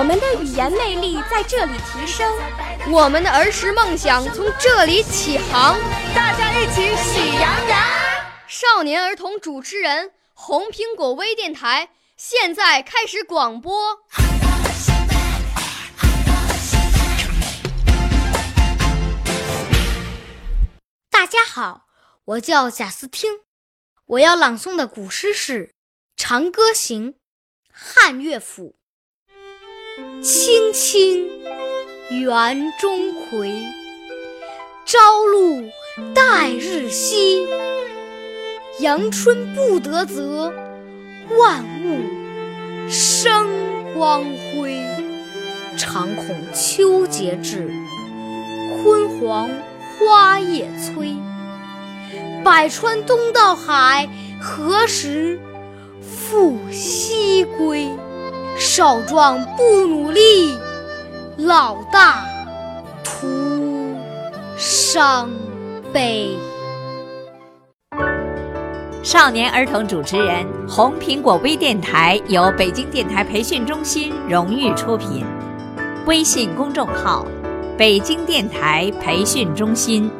我们的语言魅力在这里提升，我们的儿时梦想从这里起航。大家一起喜羊羊。少年儿童主持人，红苹果微电台现在开始广播。大家好，我叫贾思听，我要朗诵的古诗是《长歌行》，汉乐府。青青园中葵，朝露待日晞。阳春布德泽，万物生光辉。常恐秋节至，焜黄花叶衰。百川东到海，何时少壮不努力，老大徒伤悲。少年儿童主持人，红苹果微电台由北京电台培训中心荣誉出品，微信公众号：北京电台培训中心。